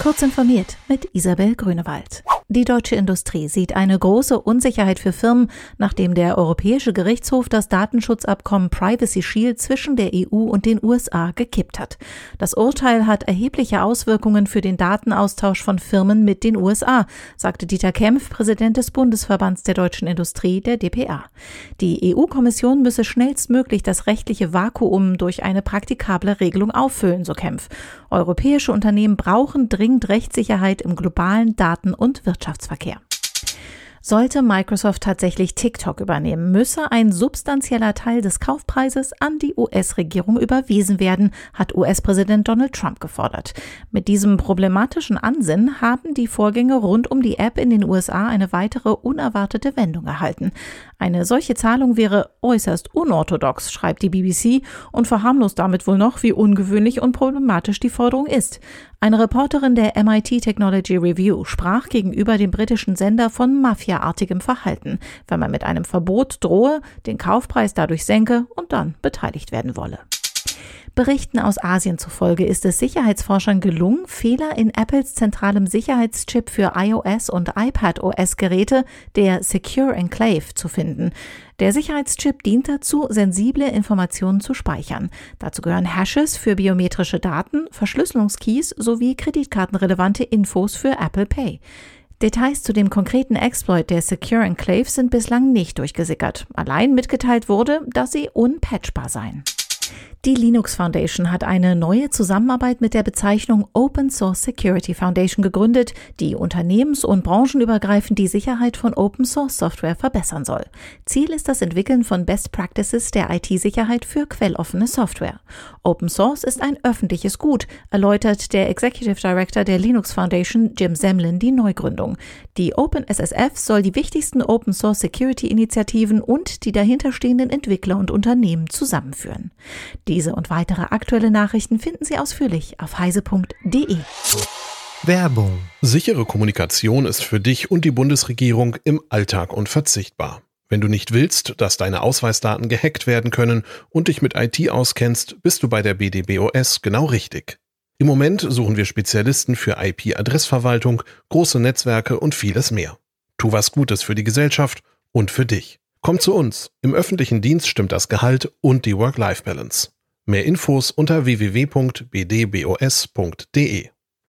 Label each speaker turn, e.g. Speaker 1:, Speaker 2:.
Speaker 1: Kurz informiert mit Isabel Grünewald. Die deutsche Industrie sieht eine große Unsicherheit für Firmen, nachdem der Europäische Gerichtshof das Datenschutzabkommen Privacy Shield zwischen der EU und den USA gekippt hat. Das Urteil hat erhebliche Auswirkungen für den Datenaustausch von Firmen mit den USA, sagte Dieter Kempf, Präsident des Bundesverbands der deutschen Industrie, der DPA. Die EU-Kommission müsse schnellstmöglich das rechtliche Vakuum durch eine praktikable Regelung auffüllen, so Kempf. Europäische Unternehmen brauchen dringend Rechtssicherheit im globalen Daten- und Wirtschaftsverkehr. Wirtschaftsverkehr. Sollte Microsoft tatsächlich TikTok übernehmen, müsse ein substanzieller Teil des Kaufpreises an die US-Regierung überwiesen werden, hat US-Präsident Donald Trump gefordert. Mit diesem problematischen Ansinnen haben die Vorgänge rund um die App in den USA eine weitere unerwartete Wendung erhalten. Eine solche Zahlung wäre äußerst unorthodox, schreibt die BBC und verharmlost damit wohl noch, wie ungewöhnlich und problematisch die Forderung ist. Eine Reporterin der MIT Technology Review sprach gegenüber dem britischen Sender von mafiaartigem Verhalten, wenn man mit einem Verbot drohe, den Kaufpreis dadurch senke und dann beteiligt werden wolle. Berichten aus Asien zufolge ist es Sicherheitsforschern gelungen, Fehler in Apples zentralem Sicherheitschip für iOS und iPadOS-Geräte, der Secure Enclave, zu finden. Der Sicherheitschip dient dazu, sensible Informationen zu speichern. Dazu gehören Hashes für biometrische Daten, Verschlüsselungskeys sowie kreditkartenrelevante Infos für Apple Pay. Details zu dem konkreten Exploit der Secure Enclave sind bislang nicht durchgesickert. Allein mitgeteilt wurde, dass sie unpatchbar seien. Die Linux Foundation hat eine neue Zusammenarbeit mit der Bezeichnung Open Source Security Foundation gegründet, die unternehmens- und branchenübergreifend die Sicherheit von Open Source Software verbessern soll. Ziel ist das Entwickeln von Best Practices der IT-Sicherheit für quelloffene Software. Open Source ist ein öffentliches Gut, erläutert der Executive Director der Linux Foundation Jim Semlin die Neugründung. Die OpenSSF soll die wichtigsten Open Source Security Initiativen und die dahinterstehenden Entwickler und Unternehmen zusammenführen. Diese und weitere aktuelle Nachrichten finden Sie ausführlich auf heise.de.
Speaker 2: Werbung. Sichere Kommunikation ist für dich und die Bundesregierung im Alltag unverzichtbar. Wenn du nicht willst, dass deine Ausweisdaten gehackt werden können und dich mit IT auskennst, bist du bei der BDBOS genau richtig. Im Moment suchen wir Spezialisten für IP-Adressverwaltung, große Netzwerke und vieles mehr. Tu was Gutes für die Gesellschaft und für dich. Komm zu uns. Im öffentlichen Dienst stimmt das Gehalt und die Work-Life-Balance. Mehr Infos unter www.bdbos.de.